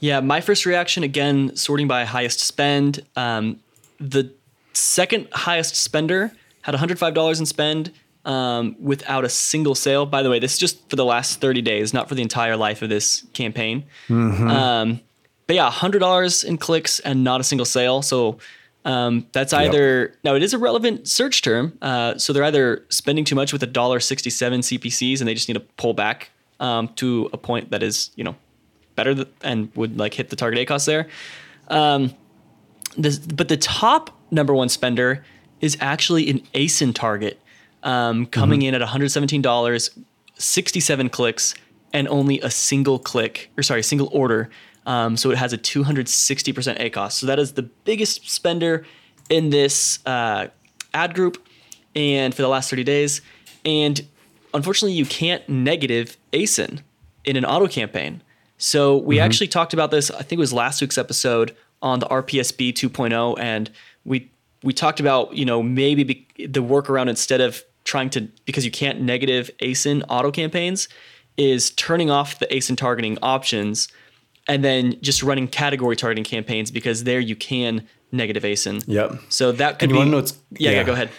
[SPEAKER 2] Yeah, my first reaction again, sorting by highest spend. Um, the second highest spender had $105 in spend um, without a single sale. By the way, this is just for the last 30 days, not for the entire life of this campaign. Mm-hmm. Um, but yeah, $100 in clicks and not a single sale. So um, that's either yep. now it is a relevant search term. Uh, so they're either spending too much with a dollar sixty seven CPCs and they just need to pull back um, to a point that is you know better th- and would like hit the target ACOS there. Um, this, but the top number one spender is actually an ASIN target um, coming mm-hmm. in at one hundred seventeen dollars, sixty seven clicks, and only a single click or sorry, single order um, so it has a 260% ACOS. So that is the biggest spender in this uh, ad group and for the last 30 days. And unfortunately, you can't negative ASIN in an auto campaign. So we mm-hmm. actually talked about this, I think it was last week's episode on the RPSB 2.0. And we, we talked about, you know, maybe be, the workaround instead of trying to, because you can't negative ASIN auto campaigns, is turning off the ASIN targeting options and then just running category targeting campaigns because there you can negative ASIN.
[SPEAKER 1] Yep.
[SPEAKER 2] So that could
[SPEAKER 1] and
[SPEAKER 2] be.
[SPEAKER 1] yeah,
[SPEAKER 2] yeah, yeah, go ahead.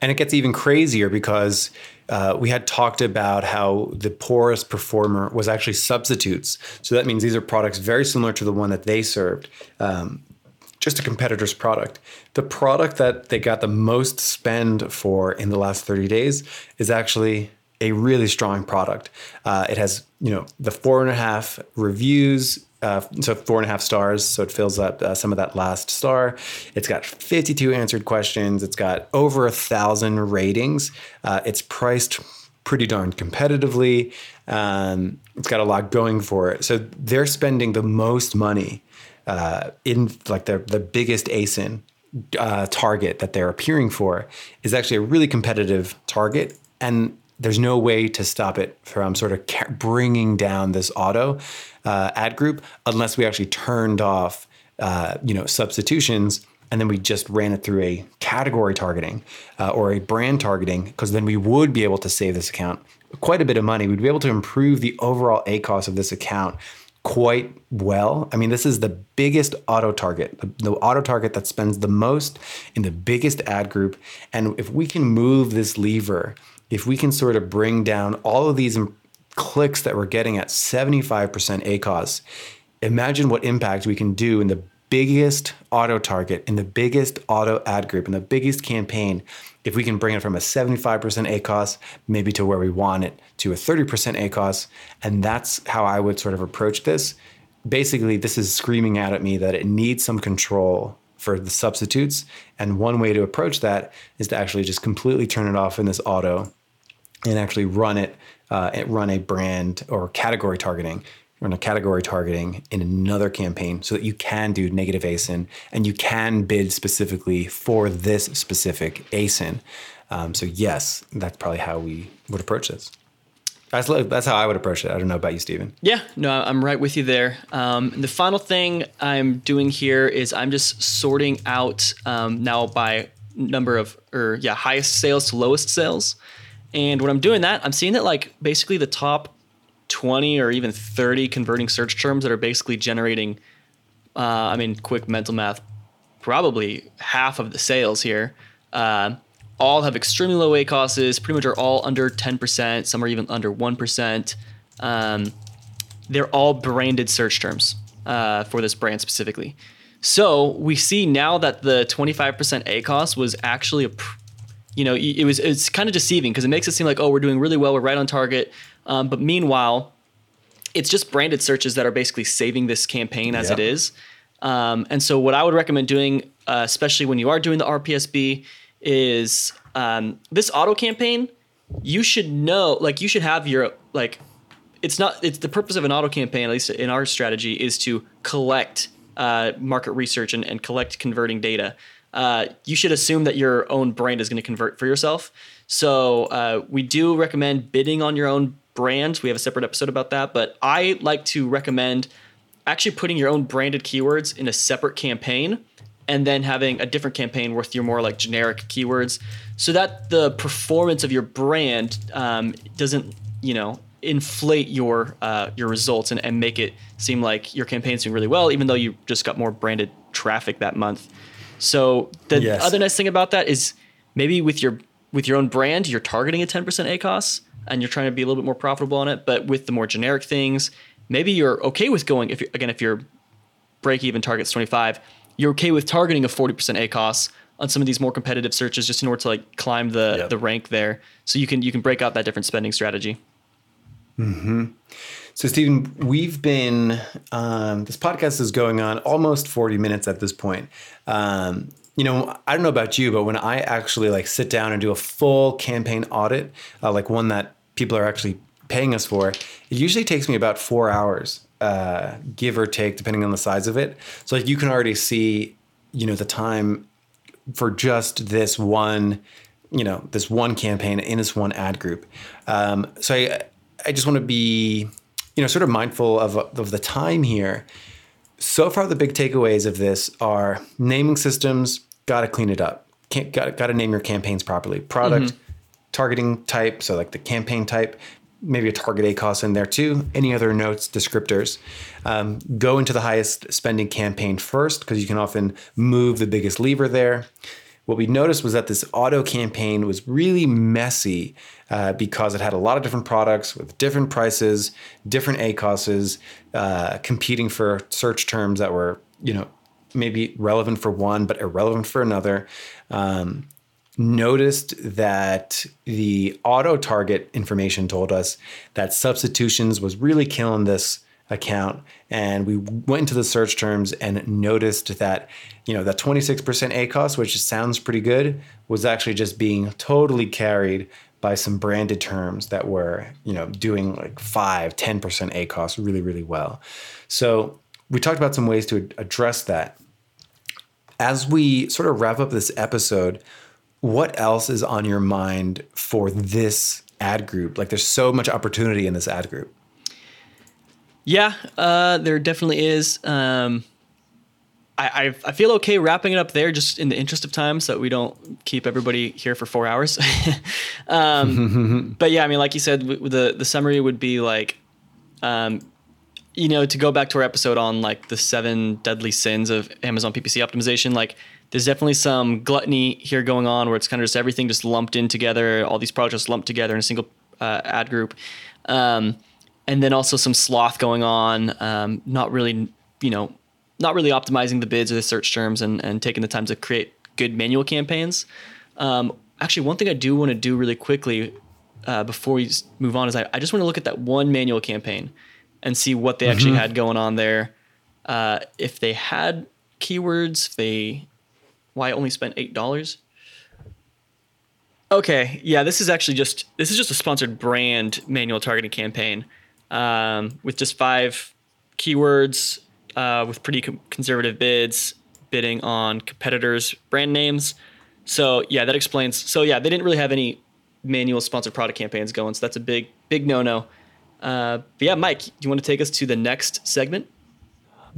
[SPEAKER 1] And it gets even crazier because uh, we had talked about how the poorest performer was actually substitutes. So that means these are products very similar to the one that they served, um, just a competitor's product. The product that they got the most spend for in the last 30 days is actually a really strong product. Uh, it has, you know, the four and a half reviews, uh, so four and a half stars. So it fills up uh, some of that last star. It's got 52 answered questions. It's got over a thousand ratings. Uh, it's priced pretty darn competitively. Um, it's got a lot going for it. So they're spending the most money uh, in like the the biggest ASIN uh, target that they're appearing for is actually a really competitive target and there's no way to stop it from sort of bringing down this auto uh, ad group unless we actually turned off, uh, you know, substitutions and then we just ran it through a category targeting uh, or a brand targeting because then we would be able to save this account quite a bit of money. We'd be able to improve the overall ACOS of this account quite well. I mean, this is the biggest auto target, the, the, auto target that spends the most in the biggest ad group. And if we can move this lever if we can sort of bring down all of these clicks that we're getting at 75% ACOS, imagine what impact we can do in the biggest auto target, in the biggest auto ad group, in the biggest campaign. If we can bring it from a 75% ACOS, maybe to where we want it, to a 30% ACOS. And that's how I would sort of approach this. Basically, this is screaming out at me that it needs some control for the substitutes. And one way to approach that is to actually just completely turn it off in this auto and actually run it, uh, run a brand or category targeting, run a category targeting in another campaign so that you can do negative ASIN and you can bid specifically for this specific ASIN. Um, so yes, that's probably how we would approach this. That's, that's how I would approach it. I don't know about you, Stephen.
[SPEAKER 2] Yeah, no, I'm right with you there. Um, the final thing I'm doing here is I'm just sorting out um, now by number of, or yeah, highest sales to lowest sales. And when I'm doing that, I'm seeing that like basically the top 20 or even 30 converting search terms that are basically generating, uh, I mean, quick mental math, probably half of the sales here, uh, all have extremely low ACOSs, pretty much are all under 10%, some are even under 1%. Um, they're all branded search terms uh, for this brand specifically. So we see now that the 25% ACOS was actually a pr- you know, it was it's kind of deceiving because it makes it seem like oh we're doing really well, we're right on target, um, but meanwhile, it's just branded searches that are basically saving this campaign as yep. it is. Um, and so what I would recommend doing, uh, especially when you are doing the RPSB, is um, this auto campaign. You should know, like you should have your like. It's not. It's the purpose of an auto campaign, at least in our strategy, is to collect uh, market research and, and collect converting data uh, you should assume that your own brand is going to convert for yourself. So uh, we do recommend bidding on your own brand. We have a separate episode about that, but I like to recommend actually putting your own branded keywords in a separate campaign and then having a different campaign with your more like generic keywords so that the performance of your brand um, doesn't you know inflate your uh, your results and, and make it seem like your campaign's doing really well even though you just got more branded traffic that month so the
[SPEAKER 1] Yes.
[SPEAKER 2] other nice thing about that is maybe with your with your own brand you're targeting a 10% acos and you're trying to be a little bit more profitable on it but with the more generic things maybe you're okay with going if again if your break even target's 25 you're okay with targeting a 40% acos on some of these more competitive searches just in order to like climb the
[SPEAKER 1] Yep.
[SPEAKER 2] the rank there so you can you can break out that different spending strategy
[SPEAKER 1] So, Stephen, we've been, um, this podcast is going on almost 40 minutes at this point. Um, you know, I don't know about you, but when I actually like sit down and do a full campaign audit, uh, like one that people are actually paying us for, it usually takes me about four hours, uh, give or take, depending on the size of it. So, like, you can already see, you know, the time for just this one, you know, this one campaign in this one ad group. Um, so I, I just want to be, you know, sort of mindful of, of the time here. So far, the big takeaways of this are naming systems, got to clean it up. Can't, got, got to name your campaigns properly. Product, targeting type, so like the campaign type, maybe a target ACOS in there too. Any other notes, descriptors. Um, go into the highest spending campaign first because you can often move the biggest lever there. What we noticed was that this auto campaign was really messy uh, because it had a lot of different products with different prices, different ACOSs, uh, competing for search terms that were, you know, maybe relevant for one but irrelevant for another. Um, noticed that the auto target information told us that substitutions was really killing this account and we went into the search terms and noticed that you know that 26% acos which sounds pretty good was actually just being totally carried by some branded terms that were you know doing like 5 10% acos really really well so we talked about some ways to address that as we sort of wrap up this episode, what else is on your mind for this ad group? Like, there's so much opportunity in this ad group.
[SPEAKER 2] Yeah, uh, there definitely is. Um, I, I I feel okay wrapping it up there, just in the interest of time, so that we don't keep everybody here for four hours. um, but yeah, I mean, like you said, w- the the summary would be like, um, you know, to go back to our episode on like the seven deadly sins of Amazon PPC optimization, like. There's definitely some gluttony here going on where it's kind of just everything just lumped in together, all these products just lumped together in a single uh, ad group. Um, and then also some sloth going on, um, not really, you know, not really optimizing the bids or the search terms and, and taking the time to create good manual campaigns. Um, actually, one thing I do want to do really quickly uh, before we move on is I, I just want to look at that one manual campaign and see what they actually had going on there. Uh, if they had keywords, if they why I only spent eight dollars. Okay, yeah, this is actually just this is just a sponsored brand manual targeting campaign um, with just five keywords uh, with pretty com- conservative bids, bidding on competitors' brand names. So yeah, that explains. So yeah, they didn't really have any manual sponsored product campaigns going, so that's a big big no no. Uh, but yeah, Mike, do you want to take us to the next segment?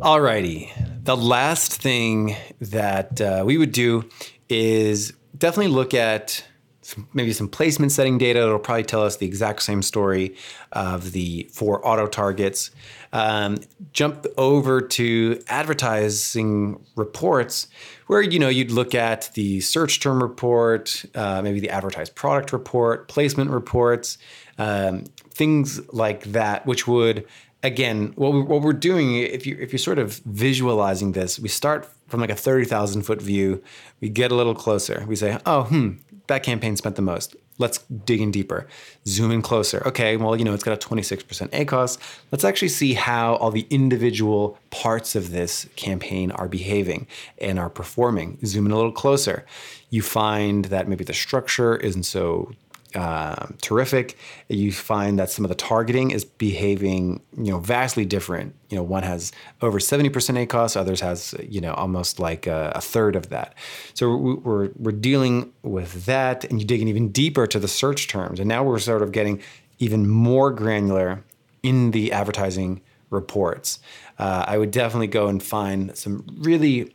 [SPEAKER 1] Alrighty. The last thing that uh, we would do is definitely look at some, maybe some placement setting data. It'll probably tell us the exact same story of the four auto targets. Um, jump over to advertising reports, where you know you'd look at the search term report, uh, maybe the advertised product report, placement reports, um, things like that, which would again, what, we, what we're doing, if you if you're sort of visualizing this, we start from like a thirty thousand foot view. We get a little closer. We say, oh, hmm, that campaign spent the most. Let's dig in deeper. Zoom in closer. Okay, well, you know, it's got a 26% ACOS. Let's actually see how all the individual parts of this campaign are behaving and are performing. Zoom in a little closer. You find that maybe the structure isn't so um, terrific. You find that some of the targeting is behaving, you know, vastly different. You know, one has over 70% ACOS, others has, you know, almost like a, a third of that. So we- we're, we're dealing with that and you dig in even deeper to the search terms. And now we're sort of getting even more granular in the advertising reports. Uh, I would definitely go and find some really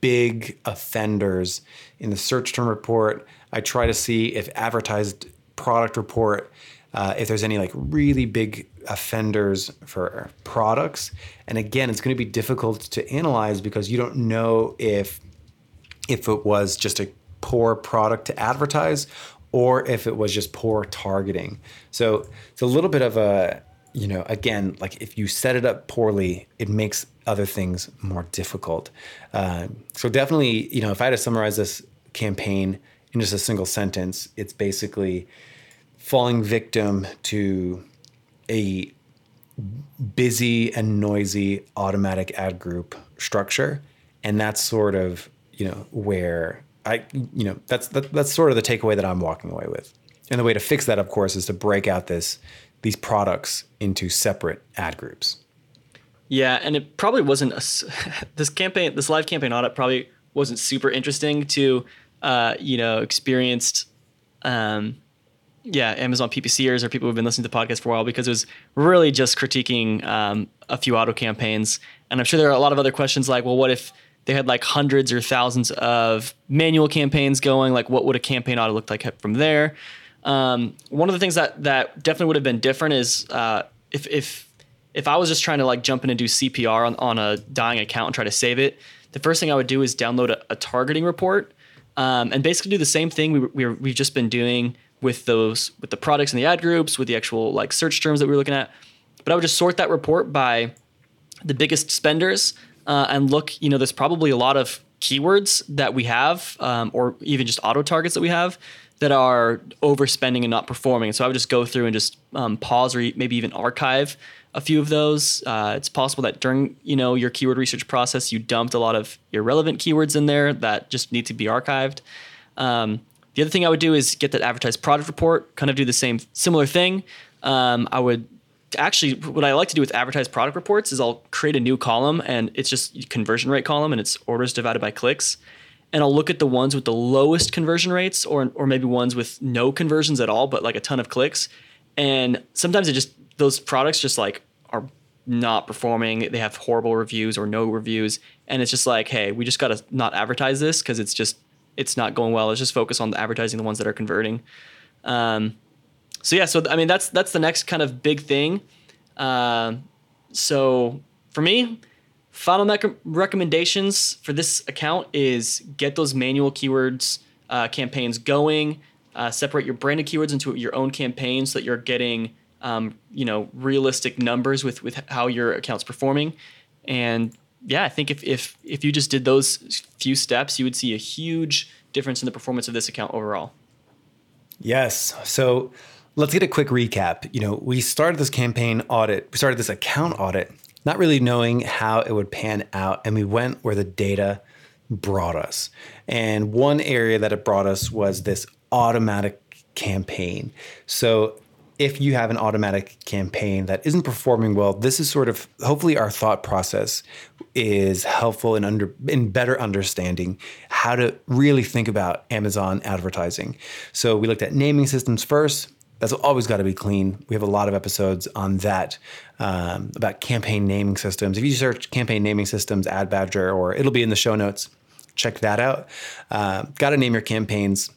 [SPEAKER 1] big offenders in the search term report. I try to see if advertised product report, uh, if there's any like really big offenders for products. And again, it's going to be difficult to analyze because you don't know if if it was just a poor product to advertise or if it was just poor targeting. So it's a little bit of a, you know, again, like if you set it up poorly, it makes other things more difficult. Uh, so definitely, you know, if I had to summarize this campaign in just a single sentence, it's basically falling victim to a busy and noisy automatic ad group structure. And that's sort of, you know, where I, you know, that's, that, that's sort of the takeaway that I'm walking away with. And the way to fix that, of course, is to break out this, these products into separate ad groups.
[SPEAKER 2] Yeah, and it probably wasn't a, this campaign, this live campaign audit probably wasn't super interesting to, uh, you know, experienced, um, yeah, Amazon PPCers or people who've been listening to the podcast for a while because it was really just critiquing um, a few auto campaigns. And I'm sure there are a lot of other questions like, well, what if they had like hundreds or thousands of manual campaigns going? Like, what would a campaign audit look like from there? Um, one of the things that that definitely would have been different is uh, if if if I was just trying to like jump in and do CPR on, on a dying account and try to save it, the first thing I would do is download a, a targeting report um, and basically do the same thing we, we we've just been doing with those with the products and the ad groups with the actual like search terms that we were looking at. But i would just sort that report by the biggest spenders uh, and look you know there's probably a lot of keywords that we have um, or even just auto targets that we have that are overspending and not performing so i would just go through and just um, pause or maybe even archive a few of those uh, it's possible that during you know your keyword research process you dumped a lot of irrelevant keywords in there that just need to be archived um, the other thing I would do is get that advertised product report, kind of do the same similar thing. Um, I would actually what I like to do with advertised product reports is I'll create a new column and it's just conversion rate column and it's orders divided by clicks. And I'll look at the ones with the lowest conversion rates or or maybe ones with no conversions at all, but like a ton of clicks. And sometimes it just those products just like are not performing. They have horrible reviews or no reviews. And it's just like, hey, we just gotta not advertise this because it's just it's not going well. Let's just focus on the advertising the ones that are converting. Um, so yeah, so I mean that's that's the next kind of big thing. Uh, so for me, final mec- recommendations for this account is get those manual keywords uh, campaigns going. Uh, separate your branded keywords into your own campaigns so that you're getting um, you know realistic numbers with with how your account's performing, and yeah, I think if, if if you just did those few steps, you would see a huge difference in the performance of this account overall.
[SPEAKER 1] Yes. So let's get a quick recap. You know, we started this campaign audit, we started this account audit, not really knowing how it would pan out, and we went where the data brought us. And one area that it brought us was this automatic campaign. So if you have an automatic campaign that isn't performing well, this is sort of hopefully our thought process is helpful in under in better understanding how to really think about Amazon advertising. So we looked at naming systems first. That's always got to be clean. We have a lot of episodes on that um, about campaign naming systems. If you search campaign naming systems, Ad Badger, or it'll be in the show notes. Check that out. Uh, got to name your campaigns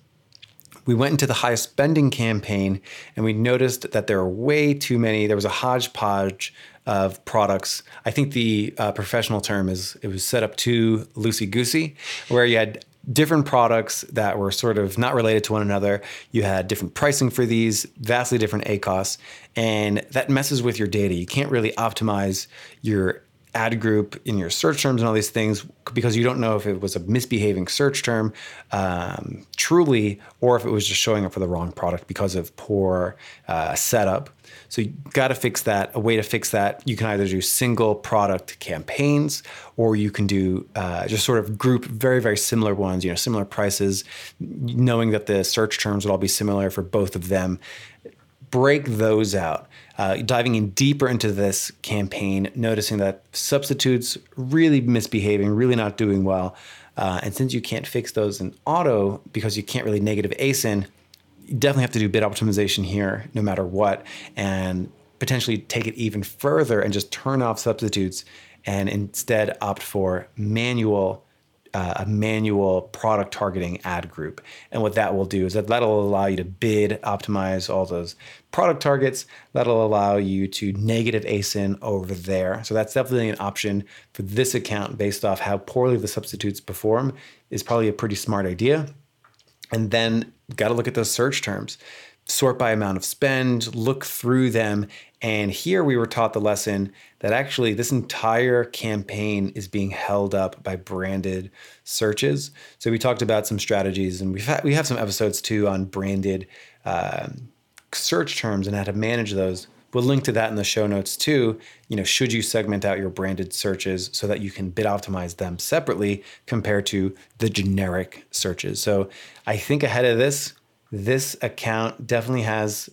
[SPEAKER 1] we went into the highest spending campaign and we noticed that there were way too many. There was a hodgepodge of products. I think the uh, professional term is it was set up too loosey goosey, where you had different products that were sort of not related to one another. You had different pricing for these, vastly different ACOS, and that messes with your data. You can't really optimize your ad group in your search terms and all these things because you don't know if it was a misbehaving search term um, truly or if it was just showing up for the wrong product because of poor uh, setup. So you got to fix that. A way to fix that, you can either do single product campaigns or you can do uh, just sort of group very, very similar ones, you know, similar prices, knowing that the search terms would all be similar for both of them. Break those out uh, diving in deeper into this campaign, noticing that substitutes really misbehaving, really not doing well. Uh, and since you can't fix those in auto because you can't really negative ASIN, you definitely have to do bid optimization here no matter what, and potentially take it even further and just turn off substitutes and instead opt for manual uh, a manual product targeting ad group. And what that will do is that that'll allow you to bid, optimize all those product targets. That'll allow you to negative ASIN over there. So that's definitely an option for this account based off how poorly the substitutes perform is probably a pretty smart idea. And then got to look at those search terms sort by amount of spend, look through them. And here we were taught the lesson that actually this entire campaign is being held up by branded searches. So we talked about some strategies, and we've had, we have some episodes too on branded um, search terms and how to manage those. We'll link to that in the show notes too. You know, should you segment out your branded searches so that you can bid optimize them separately compared to the generic searches. So I think ahead of this, this account definitely has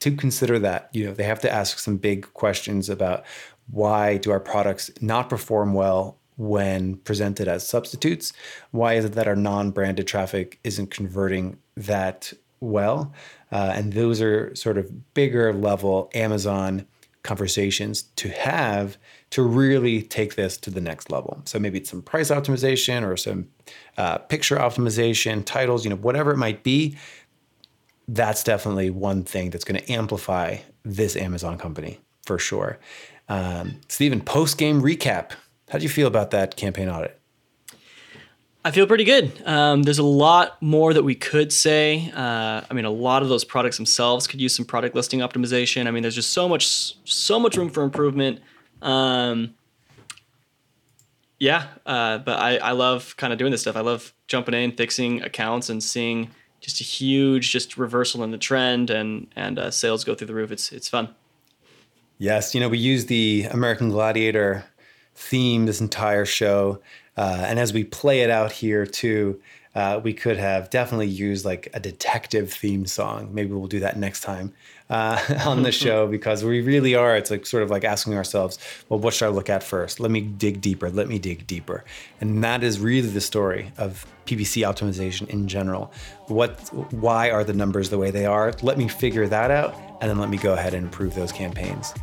[SPEAKER 1] to consider that you know they have to ask some big questions about why do our products not perform well when presented as substitutes why is it that our non-branded traffic isn't converting that well uh, and those are sort of bigger level amazon conversations to have to really take this to the next level so maybe it's some price optimization or some uh, picture optimization titles you know whatever it might be that's definitely one thing that's going to amplify this Amazon company for sure. Um, Stephen, post game recap. How do you feel about that campaign audit?
[SPEAKER 2] I feel pretty good. Um, there's a lot more that we could say. Uh, I mean, a lot of those products themselves could use some product listing optimization. I mean, there's just so much, so much room for improvement. Um, yeah, uh, but I, I love kind of doing this stuff. I love jumping in, fixing accounts, and seeing just a huge just reversal in the trend and and uh, sales go through the roof. It's it's fun.
[SPEAKER 1] Yes, you know we use the American Gladiator theme this entire show, uh, and as we play it out here too, uh, we could have definitely used like a detective theme song. Maybe we'll do that next time uh, on the show because we really are. It's like sort of like asking ourselves, well, what should I look at first? Let me dig deeper. Let me dig deeper. And that is really the story of PPC optimization in general. What, why are the numbers the way they are? Let me figure that out, and then let me go ahead and improve those campaigns.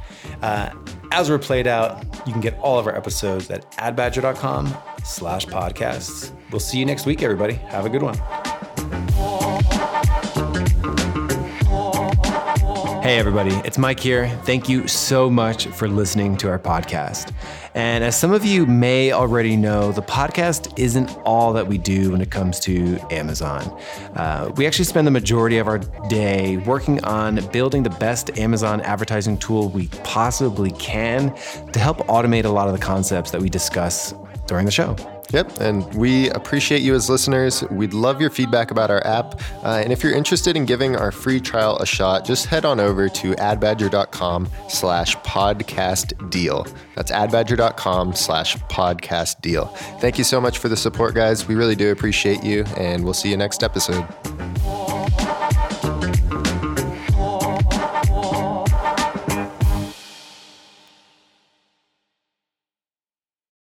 [SPEAKER 1] Uh, as we're played out, you can get all of our episodes at adbadger.com slash podcasts. We'll see you next week, everybody. Have a good one. Hey, everybody, it's Mike here. Thank you so much for listening to our podcast. And as some of you may already know, the podcast isn't all that we do when it comes to Amazon. Uh, we actually spend the majority of our day working on building the best Amazon advertising tool we possibly can to help automate a lot of the concepts that we discuss during the show.
[SPEAKER 3] Yep, and we appreciate you as listeners. We'd love your feedback about our app. Uh, and if you're interested in giving our free trial a shot, just head on over to adbadger.com slash podcast deal. That's adbadger.com slash podcast deal. Thank you so much for the support, guys. We really do appreciate you, and we'll see you next episode.